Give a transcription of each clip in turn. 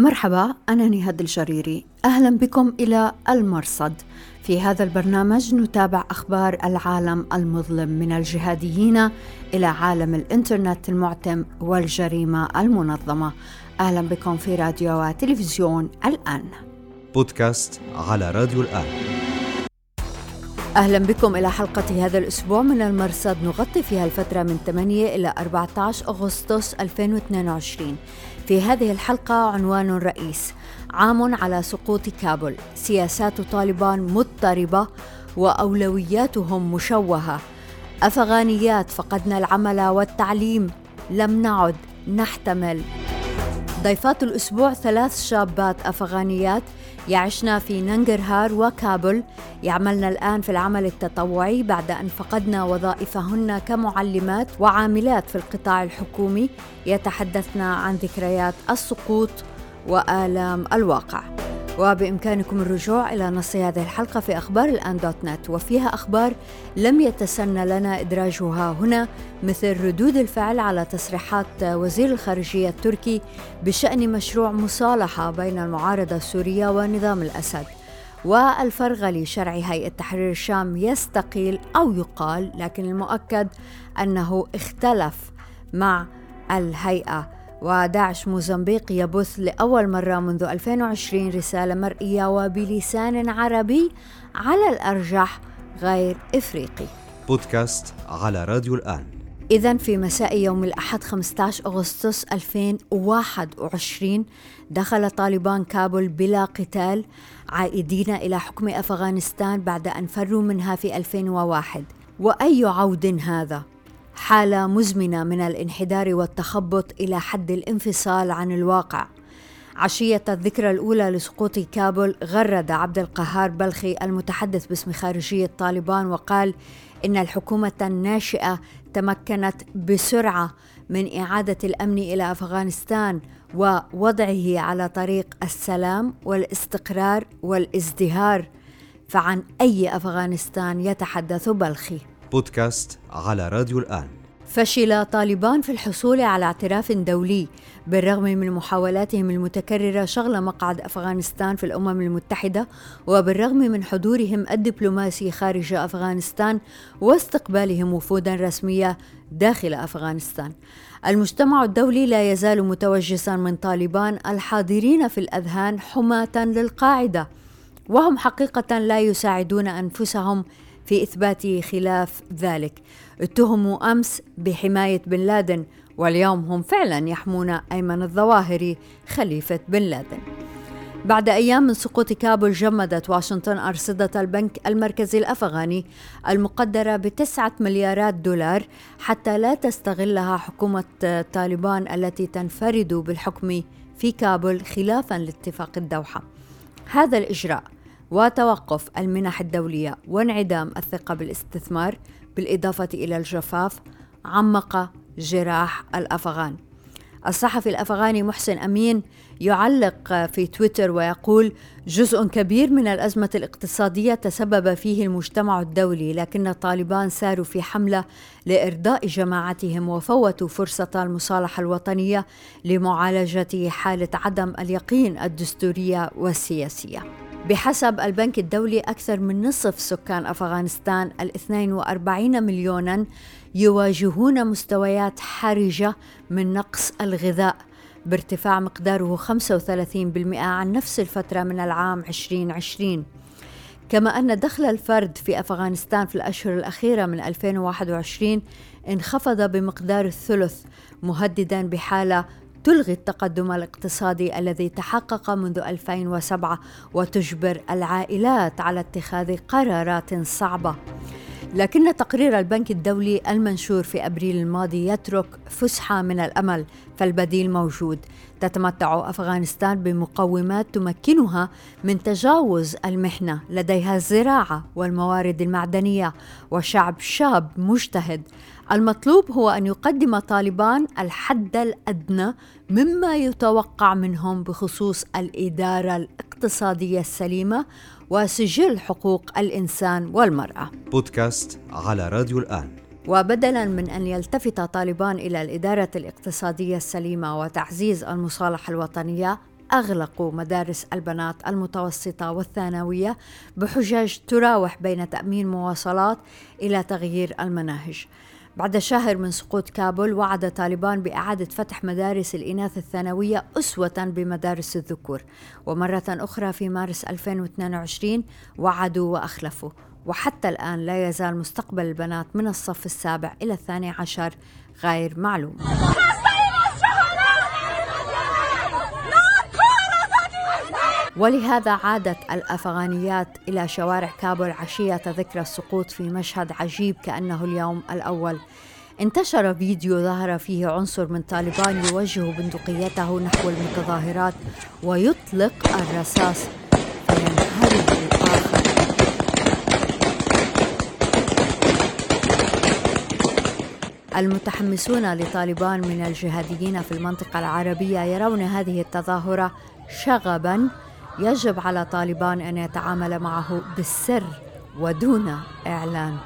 مرحبا أنا نهاد الجريري. أهلا بكم إلى المرصد. في هذا البرنامج نتابع أخبار العالم المظلم من الجهاديين إلى عالم الإنترنت المعتم والجريمة المنظمة. أهلا بكم في راديو وتلفزيون الآن. بودكاست على راديو الآن. أهلا بكم إلى حلقة هذا الأسبوع من المرصد. نغطي فيها الفترة من 8 إلى 14 أغسطس 2022 في هذه الحلقة عنوان رئيس. عام على سقوط كابول سياسات طالبان مضطربة وأولوياتهم مشوهة. أفغانيات فقدنا العمل والتعليم. لم نعد نحتمل. ضيفات الأسبوع ثلاث شابات أفغانيات يعشن في ننجرهار وكابل. يعملن الآن في العمل التطوعي بعد أن فقدنا وظائفهن كمعلمات وعاملات في القطاع الحكومي. يتحدثن عن ذكريات السقوط وآلام الواقع. وبإمكانكم الرجوع إلى نص هذه الحلقة في أخبار الآن دوت نت وفيها أخبار لم يتسنى لنا إدراجها هنا مثل ردود الفعل على تصريحات وزير الخارجية التركي بشأن مشروع مصالحة بين المعارضة السورية ونظام الأسد. والفرغلي شرع هيئة تحرير الشام يستقيل أو يقال لكن المؤكد أنه اختلف مع الهيئة. وداعش موزمبيق يبث لأول مرة منذ 2020 رسالة مرئية وبلسان عربي على الأرجح غير إفريقي. بودكاست على راديو الآن. إذا في مساء يوم الأحد 15 أغسطس 2021 دخل طالبان كابول بلا قتال عائدين إلى حكم أفغانستان بعد أن فروا منها في 2001 وأي عود هذا؟ حالة مزمنة من الانحدار والتخبط إلى حد الانفصال عن الواقع. عشية الذكرى الأولى لسقوط كابول غرد عبد القهار بلخي المتحدث باسم خارجية طالبان وقال إن الحكومة الناشئة تمكنت بسرعة من إعادة الأمن إلى أفغانستان ووضعه على طريق السلام والاستقرار والازدهار. فعن أي أفغانستان يتحدث بلخي؟ بودكاست على راديو الآن. فشل طالبان في الحصول على اعتراف دولي بالرغم من محاولاتهم المتكررة شغل مقعد أفغانستان في الأمم المتحدة وبالرغم من حضورهم الدبلوماسي خارج أفغانستان واستقبالهم وفودا رسمية داخل أفغانستان. المجتمع الدولي لا يزال متوجسا من طالبان الحاضرين في الأذهان حماة للقاعدة وهم حقيقة لا يساعدون أنفسهم في إثبات خلاف ذلك. اتهموا أمس بحماية بن لادن واليوم هم فعلا يحمون أيمن الظواهري خليفة بن لادن. بعد أيام من سقوط كابول جمدت واشنطن أرصدة البنك المركزي الأفغاني المقدرة بتسعة مليارات دولار حتى لا تستغلها حكومة طالبان التي تنفرد بالحكم في كابول خلافا لاتفاق الدوحة. هذا الإجراء وتوقف المنح الدولية وانعدام الثقة بالاستثمار بالإضافة إلى الجفاف عمق جراح الأفغان. الصحفي الأفغاني محسن أمين يعلق في تويتر ويقول جزء كبير من الأزمة الاقتصادية تسبب فيه المجتمع الدولي لكن طالبان ساروا في حملة لإرضاء جماعتهم وفوتوا فرصة المصالحة الوطنية لمعالجة حالة عدم اليقين الدستورية والسياسية. بحسب البنك الدولي أكثر من نصف سكان أفغانستان ال 42 مليونا يواجهون مستويات حرجة من نقص الغذاء. بارتفاع مقداره 35% عن نفس الفترة من العام 2020 كما أن دخل الفرد في أفغانستان في الأشهر الأخيرة من 2021 انخفض بمقدار الثلث مهددا بحالة تلغي التقدم الاقتصادي الذي تحقق منذ 2007 وتجبر العائلات على اتخاذ قرارات صعبة. لكن تقرير البنك الدولي المنشور في أبريل الماضي يترك فسحة من الأمل فالبديل موجود. تتمتع أفغانستان بمقومات تمكنها من تجاوز المحنة. لديها الزراعة والموارد المعدنية وشعب شاب مجتهد. المطلوب هو أن يقدم طالبان الحد الأدنى مما يتوقع منهم بخصوص الإدارة الاقتصادية السليمة وسجل حقوق الإنسان والمرأة. بودكاست على راديو الآن. وبدلا من أن يلتفت طالبان إلى الإدارة الاقتصادية السليمة وتعزيز المصالحه الوطنية أغلقوا مدارس البنات المتوسطة والثانوية بحجج تراوح بين تأمين مواصلات إلى تغيير المناهج بعد شهر من سقوط كابول وعد طالبان بإعادة فتح مدارس الإناث الثانوية أسوة بمدارس الذكور. ومرة أخرى في مارس 2022 وعدوا وأخلفوا. وحتى الآن لا يزال مستقبل البنات من الصف السابع إلى الثاني عشر غير معلوم. ولهذا عادت الأفغانيات إلى شوارع كابول عشية ذكرى السقوط في مشهد عجيب كأنه اليوم الأول. انتشر فيديو ظهر فيه عنصر من طالبان يوجه بندقيته نحو المتظاهرات ويطلق الرصاص فينهرب الآخر المتحمسون لطالبان من الجهاديين في المنطقة العربية يرون هذه التظاهرة شغبا يجب على طالبان أن يتعامل معه بالسر ودون إعلان.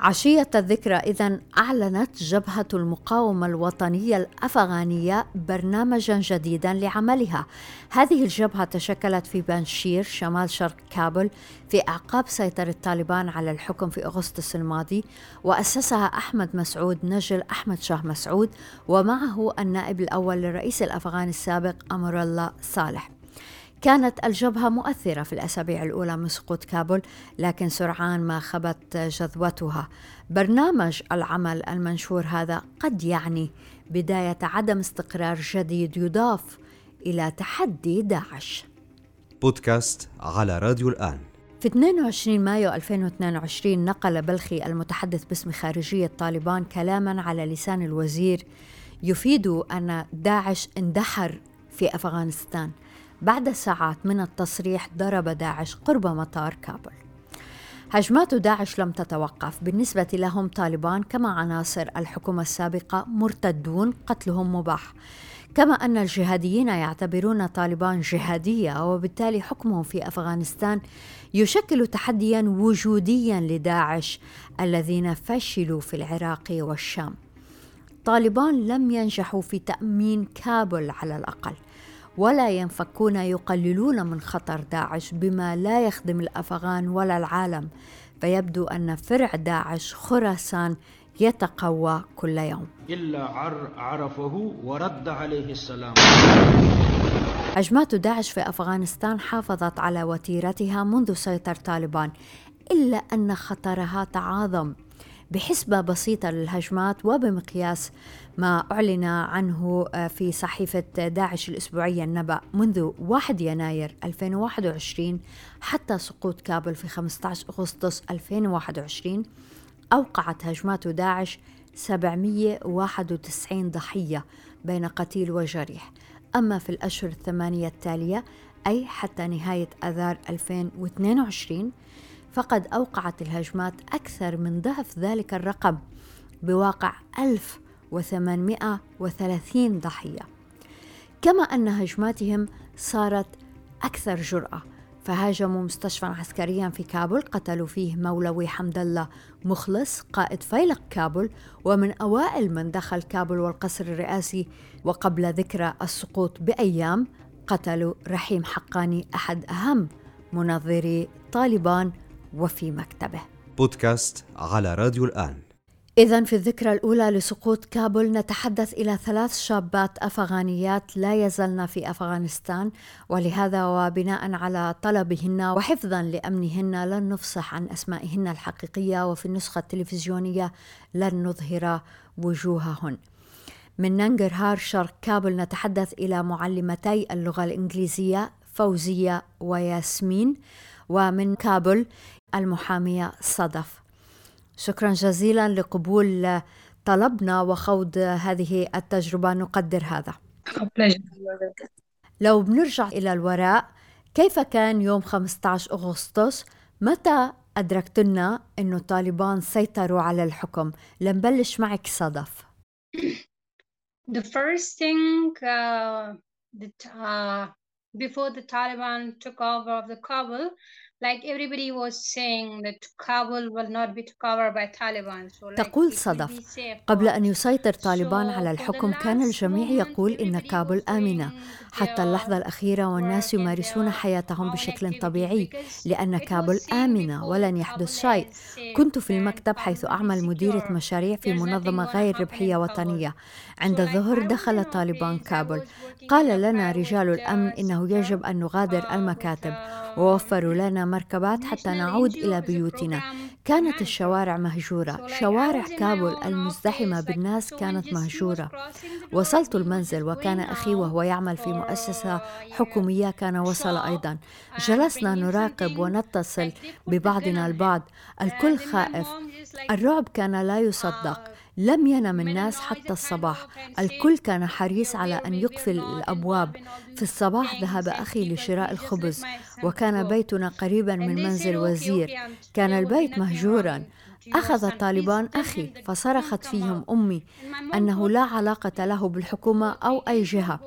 عشية الذكرى إذا أعلنت جبهة المقاومة الوطنية الأفغانية برنامجا جديدا لعملها. هذه الجبهة تشكلت في بنشير شمال شرق كابل في أعقاب سيطرة طالبان على الحكم في أغسطس الماضي وأسسها أحمد مسعود نجل أحمد شاه مسعود ومعه النائب الأول للرئيس الأفغاني السابق أمر الله صالح. كانت الجبهة مؤثرة في الأسابيع الأولى من سقوط كابول لكن سرعان ما خبت جذوتها. برنامج العمل المنشور هذا قد يعني بداية عدم استقرار جديد يضاف إلى تحدي داعش. بودكاست على راديو الآن. في 22 مايو 2022 نقل بلخي المتحدث باسم خارجية طالبان كلاما على لسان الوزير يفيد أن داعش اندحر في أفغانستان. بعد ساعات من التصريح ضرب داعش قرب مطار كابل. هجمات داعش لم تتوقف بالنسبة لهم طالبان كما عناصر الحكومة السابقة مرتدون قتلهم مباح. كما أن الجهاديين يعتبرون طالبان جهادية وبالتالي حكمهم في أفغانستان يشكل تحديا وجوديا لداعش الذين فشلوا في العراق والشام. طالبان لم ينجحوا في تأمين كابل على الأقل. ولا ينفكون يقللون من خطر داعش بما لا يخدم الأفغان ولا العالم. فيبدو أن فرع داعش خراسان يتقوى كل يوم. إلا عرفه ورد عليه السلام. هجمات داعش في أفغانستان حافظت على وتيرتها منذ سيطر طالبان إلا أن خطرها تعاظم. بحسبة بسيطة للهجمات وبمقياس ما أعلن عنه آه، في صحيفة داعش الأسبوعية النبأ منذ 1 يناير 2021 حتى سقوط كابل في 15 أغسطس 2021 أوقعت هجمات داعش 791 ضحية بين قتيل وجريح. أما في الأشهر الثمانية التالية أي حتى نهاية أذار 2022 فقد أوقعت الهجمات أكثر من ضعف ذلك الرقم بواقع 1830 ضحية. كما أن هجماتهم صارت أكثر جرأة فهاجموا مستشفى عسكريا في كابول قتلوا فيه مولوي حمد الله مخلص قائد فيلق كابول ومن أوائل من دخل كابول والقصر الرئاسي وقبل ذكرى السقوط بأيام قتلوا رحيم حقاني أحد أهم منظري طالبان وفي مكتبه. بودكاست على راديو الآن. إذا في الذكرى الأولى لسقوط كابول نتحدث إلى ثلاث شابات أفغانيات لا يزلن في أفغانستان. ولهذا وبناء على طلبهن وحفظا لأمنهن لن نفصح عن أسمائهن الحقيقية وفي النسخة التلفزيونية لن نظهر وجوههن. من ننجرهار شرق كابل نتحدث إلى معلمتي اللغة الإنجليزية فوزية وياسمين. ومن كابل المحامية صدف. شكرا جزيلا لقبول طلبنا وخوض هذه التجربة. نقدر هذا. لو بنرجع إلى الوراء كيف كان يوم 15 أغسطس؟ متى أدركتنا أنه طالبان سيطروا على الحكم؟ لنبلش معك صدف. The first thing uh, that uh, before the Taliban took over of the Kabul like everybody was saying that Kabul will not be covered by Taliban. تقول صدف. قبل أن يسيطر طالبان على الحكم كان الجميع يقول إن كابول آمنة. حتى اللحظة الأخيرة والناس يمارسون حياتهم بشكل طبيعي لأن كابول آمنة ولن يحدث شيء. كنت في المكتب حيث أعمل مديرة مشاريع في منظمة غير ربحية وطنية. عند الظهر دخل طالبان كابول قال لنا رجال الأمن إنه يجب أن نغادر المكاتب. ووفروا لنا مركبات حتى نعود إلى بيوتنا. كانت الشوارع مهجورة. شوارع كابول المزدحمة بالناس كانت مهجورة. وصلت المنزل وكان أخي وهو يعمل في مؤسسة حكومية كان وصل أيضا. جلسنا نراقب ونتصل ببعضنا البعض. الكل خائف. الرعب كان لا يصدق. لم ينم الناس حتى الصباح. الكل كان "Okay, حريص على أن يقفل الأبواب. في الصباح ذهب أخي لشراء الخبز. وكان go." بيتنا قريبا من منزل "Okay, وزير. كان البيت مهجورا. أخذ الطالبان أخي فصرخت فيهم out." أمي أنه لا علاقة له بالحكومة أو أي جهة.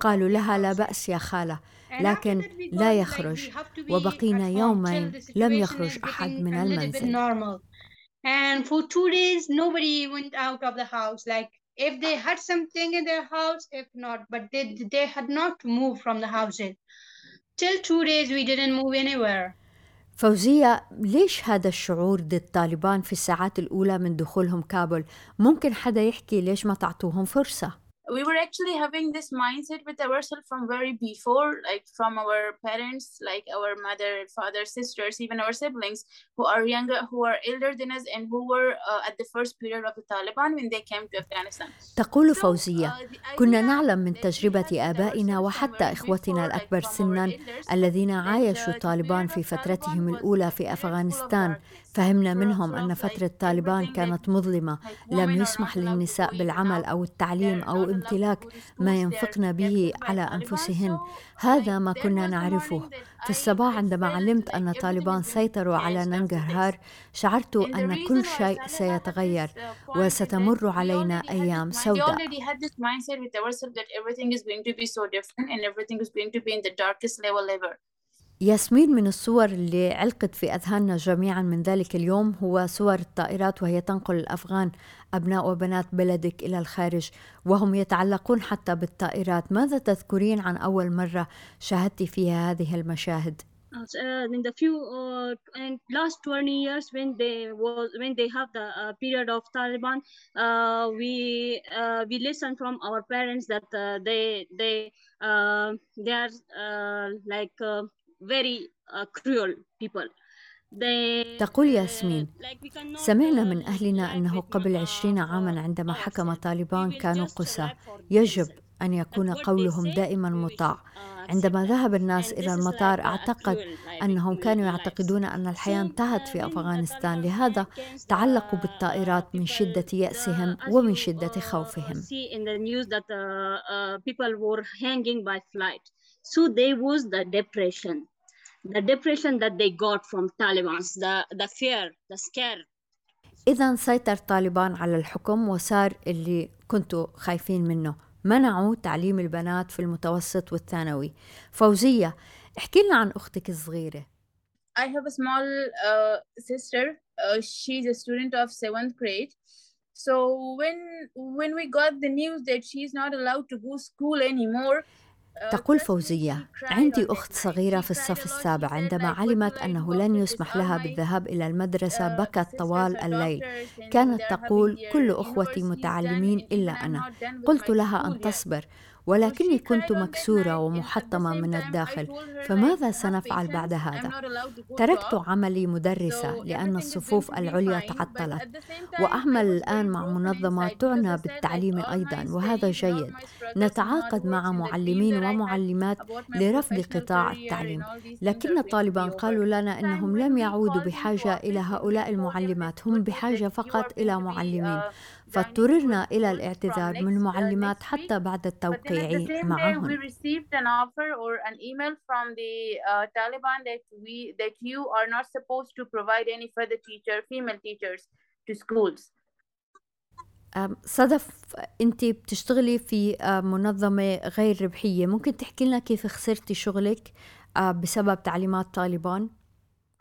قالوا لها لا بأس يا خالة. لكن لا يخرج. وبقينا يومين لم يخرج أحد من المنزل. And for two days, nobody went out of the house. Like if they had something in their house, if not, but they they had not moved from the houses. Till two days, we didn't move anywhere. فوزية ليش هذا الشعور ضد طالبان في الساعات الأولى من دخولهم كابول؟ ممكن حدا يحكي ليش ما تعطوهم فرصة؟ we were actually having this mindset with ourselves from very before like from our parents like our mother father sisters even our siblings who are younger who are elder than us and who were uh, at the first period of the taliban when they came to afghanistan تقول So, فوزية uh, the كنا idea نعلم من that we تجربة had with آبائنا ourselves from وحتى very إخوتنا before, like الأكبر from our سنا elders, الذين that, عايشوا uh, the طالبان period في of فترتهم Taliban was الأولى في very full of أفغانستان darkness, فهمنا منهم أن فترة طالبان كانت مظلمة. لم يسمح للنساء بالعمل أو التعليم أو امتلاك ما ينفقن به على أنفسهن. هذا ما كنا نعرفه. في الصباح عندما علمت أن طالبان سيطروا على ننجهار شعرت أن كل شيء سيتغير وستمر علينا أيام سوداء. ياسمين من الصور اللي علقت في أذهاننا جميعا من ذلك اليوم هو صور الطائرات وهي تنقل الأفغان أبناء وبنات بلدك إلى الخارج وهم يتعلقون حتى بالطائرات ماذا تذكرين عن أول مرة شاهدتي فيها هذه المشاهد؟ Uh, they are uh, like uh, very cruel people. تقول ياسمين سمعنا من أهلنا أنه قبل عشرين عاما عندما حكم طالبان كانوا قسى يجب أن يكون قولهم دائما مطاع. عندما ذهب الناس إلى المطار أعتقد أنهم كانوا يعتقدون أن الحياة انتهت في أفغانستان. لهذا تعلقوا بالطائرات من شدة يأسهم ومن شدة خوفهم. Uh, uh. So there was the depression, the depression that they got from Taliban, the the fear, the scare. إذا سيطر طالبان على الحكم وصار اللي كنتوا خايفين منه منعوا تعليم البنات في المتوسط والثانوي فوزية احكي لنا عن أختك الصغيرة I have a small uh, sister. Uh, she's a student of seventh grade. So when when we got the news that she's not allowed to go school anymore, uh, تقول فوزية عندي أخت صغيرة في الصف السابع عندما علمت أنه لن يسمح لها بالذهاب إلى المدرسة بكت طوال الليل. كانت تقول كل أخوتي متعلمين إلا أنا. قلت لها أن تصبر. ولكني كنت مكسورة ومحطمة من الداخل فماذا سنفعل بعد هذا؟ تركت عملي مدرسة لأن الصفوف العليا تعطلت واعمل الآن مع منظمة تعنى بالتعليم أيضا وهذا جيد. نتعاقد مع معلمين ومعلمات لرفض قطاع التعليم لكن الطالبان قالوا لنا إنهم لم يعودوا بحاجة إلى هؤلاء المعلمات هم بحاجة فقط إلى معلمين. فاضطررنا إلى الاعتذار من المعلمات حتى بعد التوقيع معهم. Um, صدف أنت بتشتغلي في آه، منظمة غير ربحية. ممكن تحكي لنا كيف خسرتي شغلك آه، بسبب تعليمات طالبان؟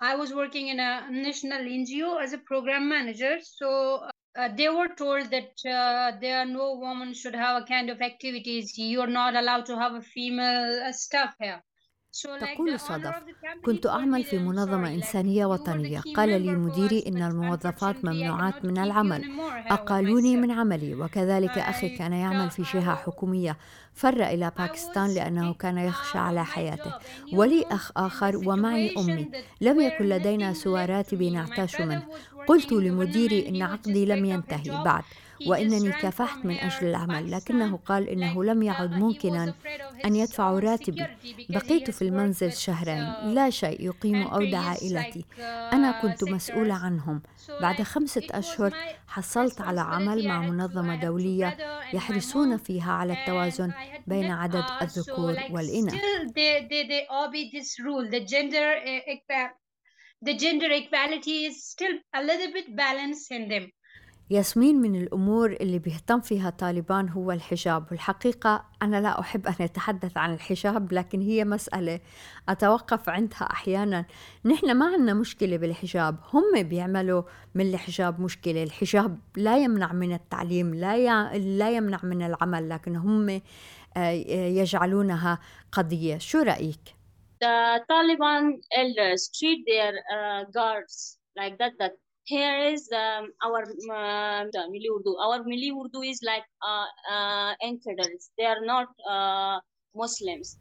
I was working in a national NGO as a program manager. So Uh, they were told that uh, there no women should have a kind of activities. You are not allowed to have a female staff here. تقول صدف كنت أعمل في منظمة إنسانية وطنية. قال لي مديري إن الموظفات ممنوعات من العمل. أقالوني من عملي وكذلك أخي كان يعمل في جهة حكومية. فر إلى باكستان لأنه كان يخشى على حياته. ولي أخ آخر ومعي أمي. لم يكن لدينا سوى راتب نعتاش منه قلت لمديري إن عقدي لم ينتهي بعد وإنني كافحت من أجل العمل لكنه قال إنه لم يعد ممكنا أن يدفع راتبي. بقيت في المنزل شهرين لا شيء يقيم أودع عائلتي. أنا كنت مسؤولة عنهم. بعد خمسة أشهر حصلت على عمل مع منظمة دولية يحرصون فيها على التوازن بين عدد الذكور والإناث. The gender equality is still a little bit balanced in them. ياسمين من الأمور اللي بيهتم فيها طالبان هو الحجاب. والحقيقة أنا لا أحب أن أتحدث عن الحجاب لكن هي مسألة أتوقف عندها أحيانا. نحن ما عندنا مشكلة بالحجاب. هم بيعملوا من الحجاب مشكلة. الحجاب لا يمنع من التعليم لا ي... لا يمنع من العمل لكن هم آه، يجعلونها قضية. شو رأيك؟ The Taliban elders treat their uh, guards like that. That here is um, our uh, Urdu. Our Mili Urdu is like uh, uh, infidels. They are not uh, Muslims.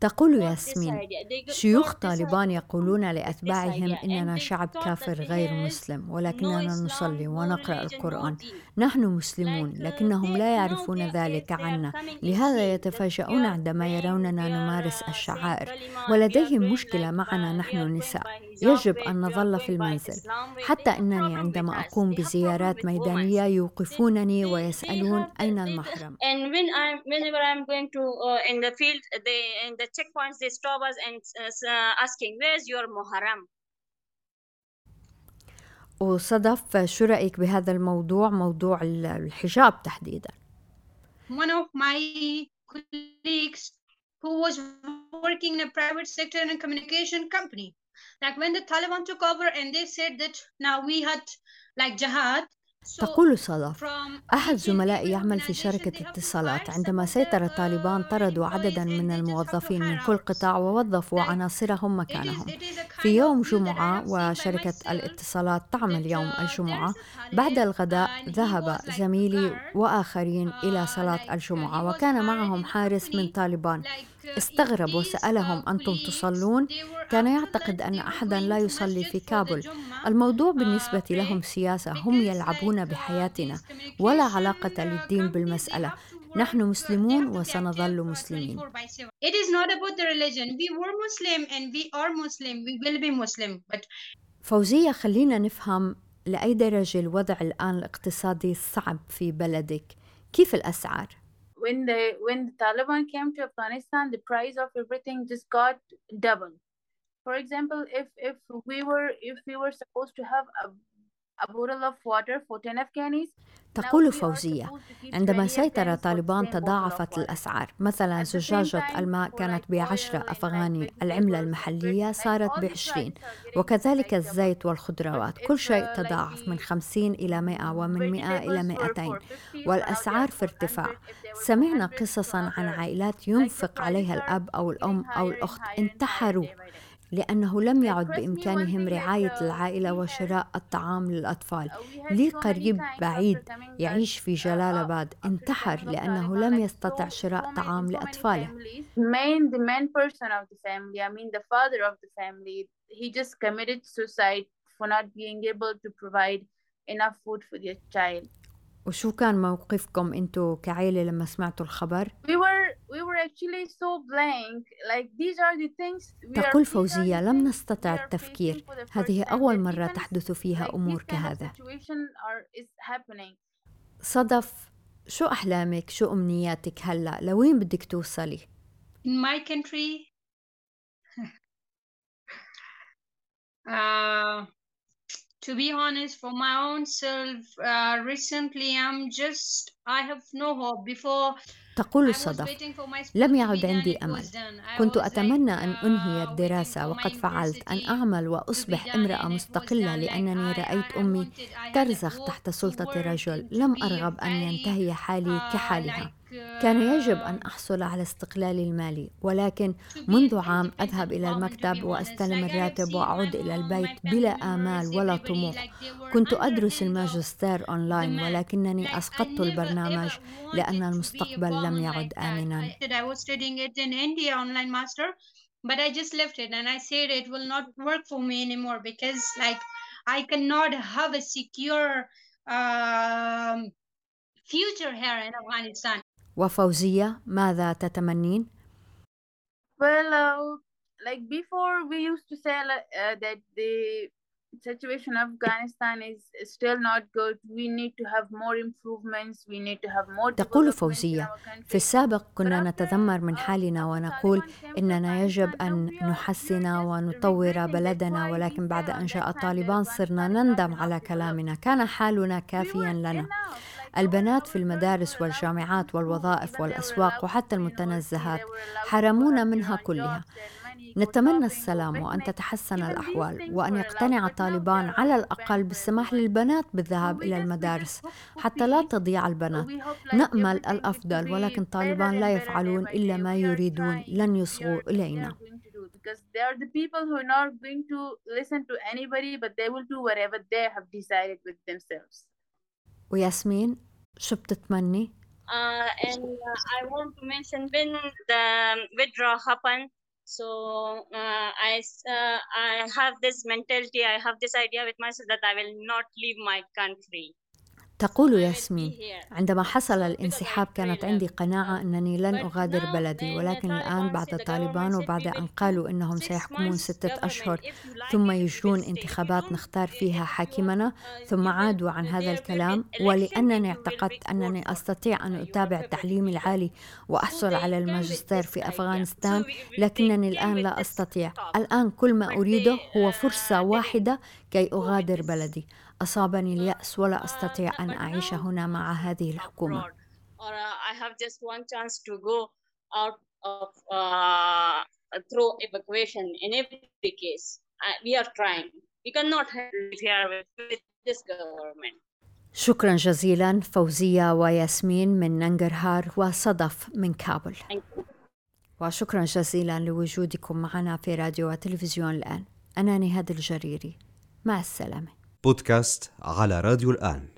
تقول ياسمين شيوخ طالبان يقولون لأتباعهم إننا شعب كافر غير مسلم ولكننا نصلي ونقرأ القرآن. نحن مسلمون لكنهم لا يعرفون ذلك عنا. لهذا يتفاجؤون عندما يروننا نمارس الشعائر. ولديهم مشكلة معنا نحن النساء يجب أن نظل في المنزل. حتى أنني عندما أقوم بزيارات ميدانية يوقفونني ويسألون أين المحرم. Uh, checkpoints they stop us and uh, uh, asking where's your muharram وصدف شو رأيك بهذا الموضوع موضوع ال- الحجاب تحديدا one of my colleagues who was working in a private sector in a communication company. Like when the Taliban took over and they said that now we had like jihad. تقول صدف أحد زملائي يعمل في شركة اتصالات عندما سيطر الطالبان طردوا عددا من الموظفين من كل قطاع ووظفوا عناصرهم مكانهم. في يوم جمعة وشركة الاتصالات تعمل يوم الجمعة. بعد الغداء ذهب زميلي وآخرين إلى صلاة الجمعة. وكان معهم حارس من طالبان. استغرب وسألهم أنتم تصلون؟ كان يعتقد أن أحدا لا يصلي في كابل الموضوع بالنسبة لهم سياسة هم يلعبون uh, بحياتنا ولا علاقة uh, للدين بالمسألة نحن uh, مسلمون وسنظل uh, مسلمين 24 by 7 it is not about the religion we were Muslim and we are Muslim we will be Muslim but فوزية خلينا نفهم لأي درجة الوضع الآن الاقتصادي صعب في بلدك كيف الأسعار؟ when the when the Taliban came to Afghanistan, the price of everything just got double. For example, if if we were if we were supposed to have a, تقول فوزية عندما سيطر طالبان تضاعفت الأسعار. مثلا زجاجة الماء كانت بعشرة أفغاني العملة المحلية صارت بعشرين. وكذلك الزيت والخضروات. كل شيء تضاعف من خمسين إلى مئة ومن مئة إلى مئتين. والأسعار في ارتفاع. سمعنا قصصا عن عائلات ينفق عليها الأب أو الأم أو الأخت. انتحروا. لأنه لم يعد بإمكانهم رعاية العائلة وشراء الطعام للأطفال. لي قريب بعيد يعيش في جلال أباد انتحر لأنه لم يستطع شراء طعام لأطفاله. وشو كان موقفكم انتو كعيلة لما سمعتوا الخبر؟ تقول فوزية لم نستطع التفكير. هذه أول مرة تحدث فيها أمور كهذا صدف شو أحلامك؟ شو أمنياتك هلأ؟ لوين بدك توصلي؟ In my country uh, to be honest for my own self uh, recently i'm just تقول الصدف. لم يعد عندي أمل. كنت أتمنى أن أنهي الدراسة وقد فعلت. أن أعمل وأصبح أمرأة مستقلة لأنني رأيت أمي ترزخ تحت سلطة الرجل لم أرغب أن ينتهي حالي كحالها. كان يجب أن أحصل على استقلالي المالي. ولكن منذ عام أذهب إلى المكتب وأستلم الراتب وأعود إلى البيت بلا آمال ولا طموح. كنت أدرس الماجستير اونلاين ولكنني أسقطت البرنامج البرنامج لأن المستقبل لم يعد. آمنا I said I was studying it in India online master, but I just left it and I said it will not work for me anymore because like I cannot have a secure um, future here in Afghanistan. وفوزية ماذا تتمنين؟ Well, uh, like before, we used to say uh, that the situation in Afghanistan is still not good. We need to have more improvements. We need to have more. تقول فوزية: في السابق كنا نتذمر من حالنا ونقول إننا يجب أن نحسن ونطور بلدنا ولكن بعد أن جاء الطالبان صرنا نندم على كلامنا. كان حالنا كافيا لنا. البنات في المدارس والجامعات والوظائف والأسواق وحتى المتنزهات حرمونا منها كلها. نتمنى السلام وأن تتحسن الأحوال وأن يقتنع طالبان على الأقل بالسماح للبنات بالذهاب إلى المدارس حتى لا تضيع البنات. نأمل الأفضل ولكن طالبان لا يفعلون إلا ما يريدون لن يصغوا إلينا. وياسمين شو بتتمني؟ So uh, I uh, I have this mentality. I have this idea with myself that I will not leave my country. تقول ياسمين عندما حصل الانسحاب كانت عندي قناعة أنني لن أغادر بلدي ولكن الآن بعد طالبان وبعد أن قالوا أنهم سيحكمون ستة أشهر ثم يجرون انتخابات نختار فيها حاكمنا ثم عادوا عن هذا الكلام ولأنني اعتقدت أنني أستطيع أن أتابع التعليم العالي وأحصل على الماجستير في أفغانستان لكنني الآن لا أستطيع. الآن كل ما أريده هو فرصة واحدة كي أغادر بلدي. أصابني اليأس ولا أستطيع أن أعيش هنا مع هذه الحكومة abroad, or I have just one chance to go out of through evacuation. In every case, uh, we are trying. We cannot live here with, this government. شكرا جزيلا فوزية وياسمين من ننجرهار وصدف من كابل. وشكرا جزيلا لوجودكم معنا في راديو وتلفزيون الآن أنا نهاد الجريري مع السلامة بودكاست على راديو الآن.